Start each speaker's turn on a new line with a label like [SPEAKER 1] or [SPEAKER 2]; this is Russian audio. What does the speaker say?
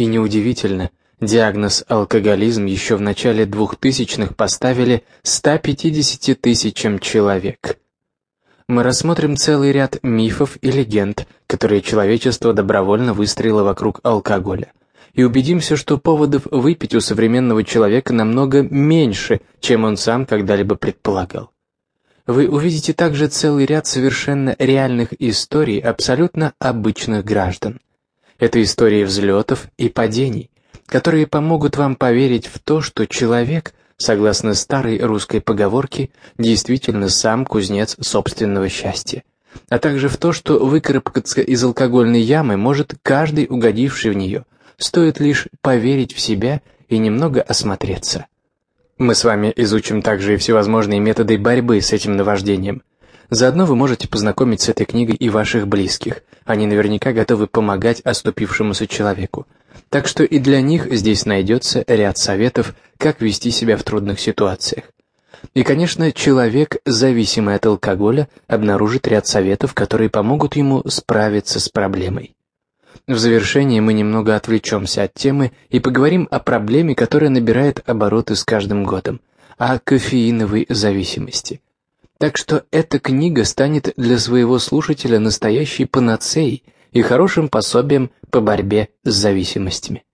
[SPEAKER 1] И неудивительно, диагноз алкоголизм еще в начале 2000-х поставили 150 тысячам человек. Мы рассмотрим целый ряд мифов и легенд, которые человечество добровольно выстроило вокруг алкоголя и убедимся, что поводов выпить у современного человека намного меньше, чем он сам когда-либо предполагал. Вы увидите также целый ряд совершенно реальных историй абсолютно обычных граждан. Это истории взлетов и падений, которые помогут вам поверить в то, что человек, согласно старой русской поговорке, действительно сам кузнец собственного счастья, а также в то, что выкарабкаться из алкогольной ямы может каждый угодивший в нее – Стоит лишь поверить в себя и немного осмотреться. Мы с вами изучим также и всевозможные методы борьбы с этим наваждением. Заодно вы можете познакомить с этой книгой и ваших близких. Они наверняка готовы помогать оступившемуся человеку. Так что и для них здесь найдется ряд советов, как вести себя в трудных ситуациях. И, конечно, человек, зависимый от алкоголя, обнаружит ряд советов, которые помогут ему справиться с проблемой. В завершении мы немного отвлечемся от темы и поговорим о проблеме, которая набирает обороты с каждым годом, о кофеиновой зависимости. Так что эта книга станет для своего слушателя настоящей панацеей и хорошим пособием по борьбе с зависимостями.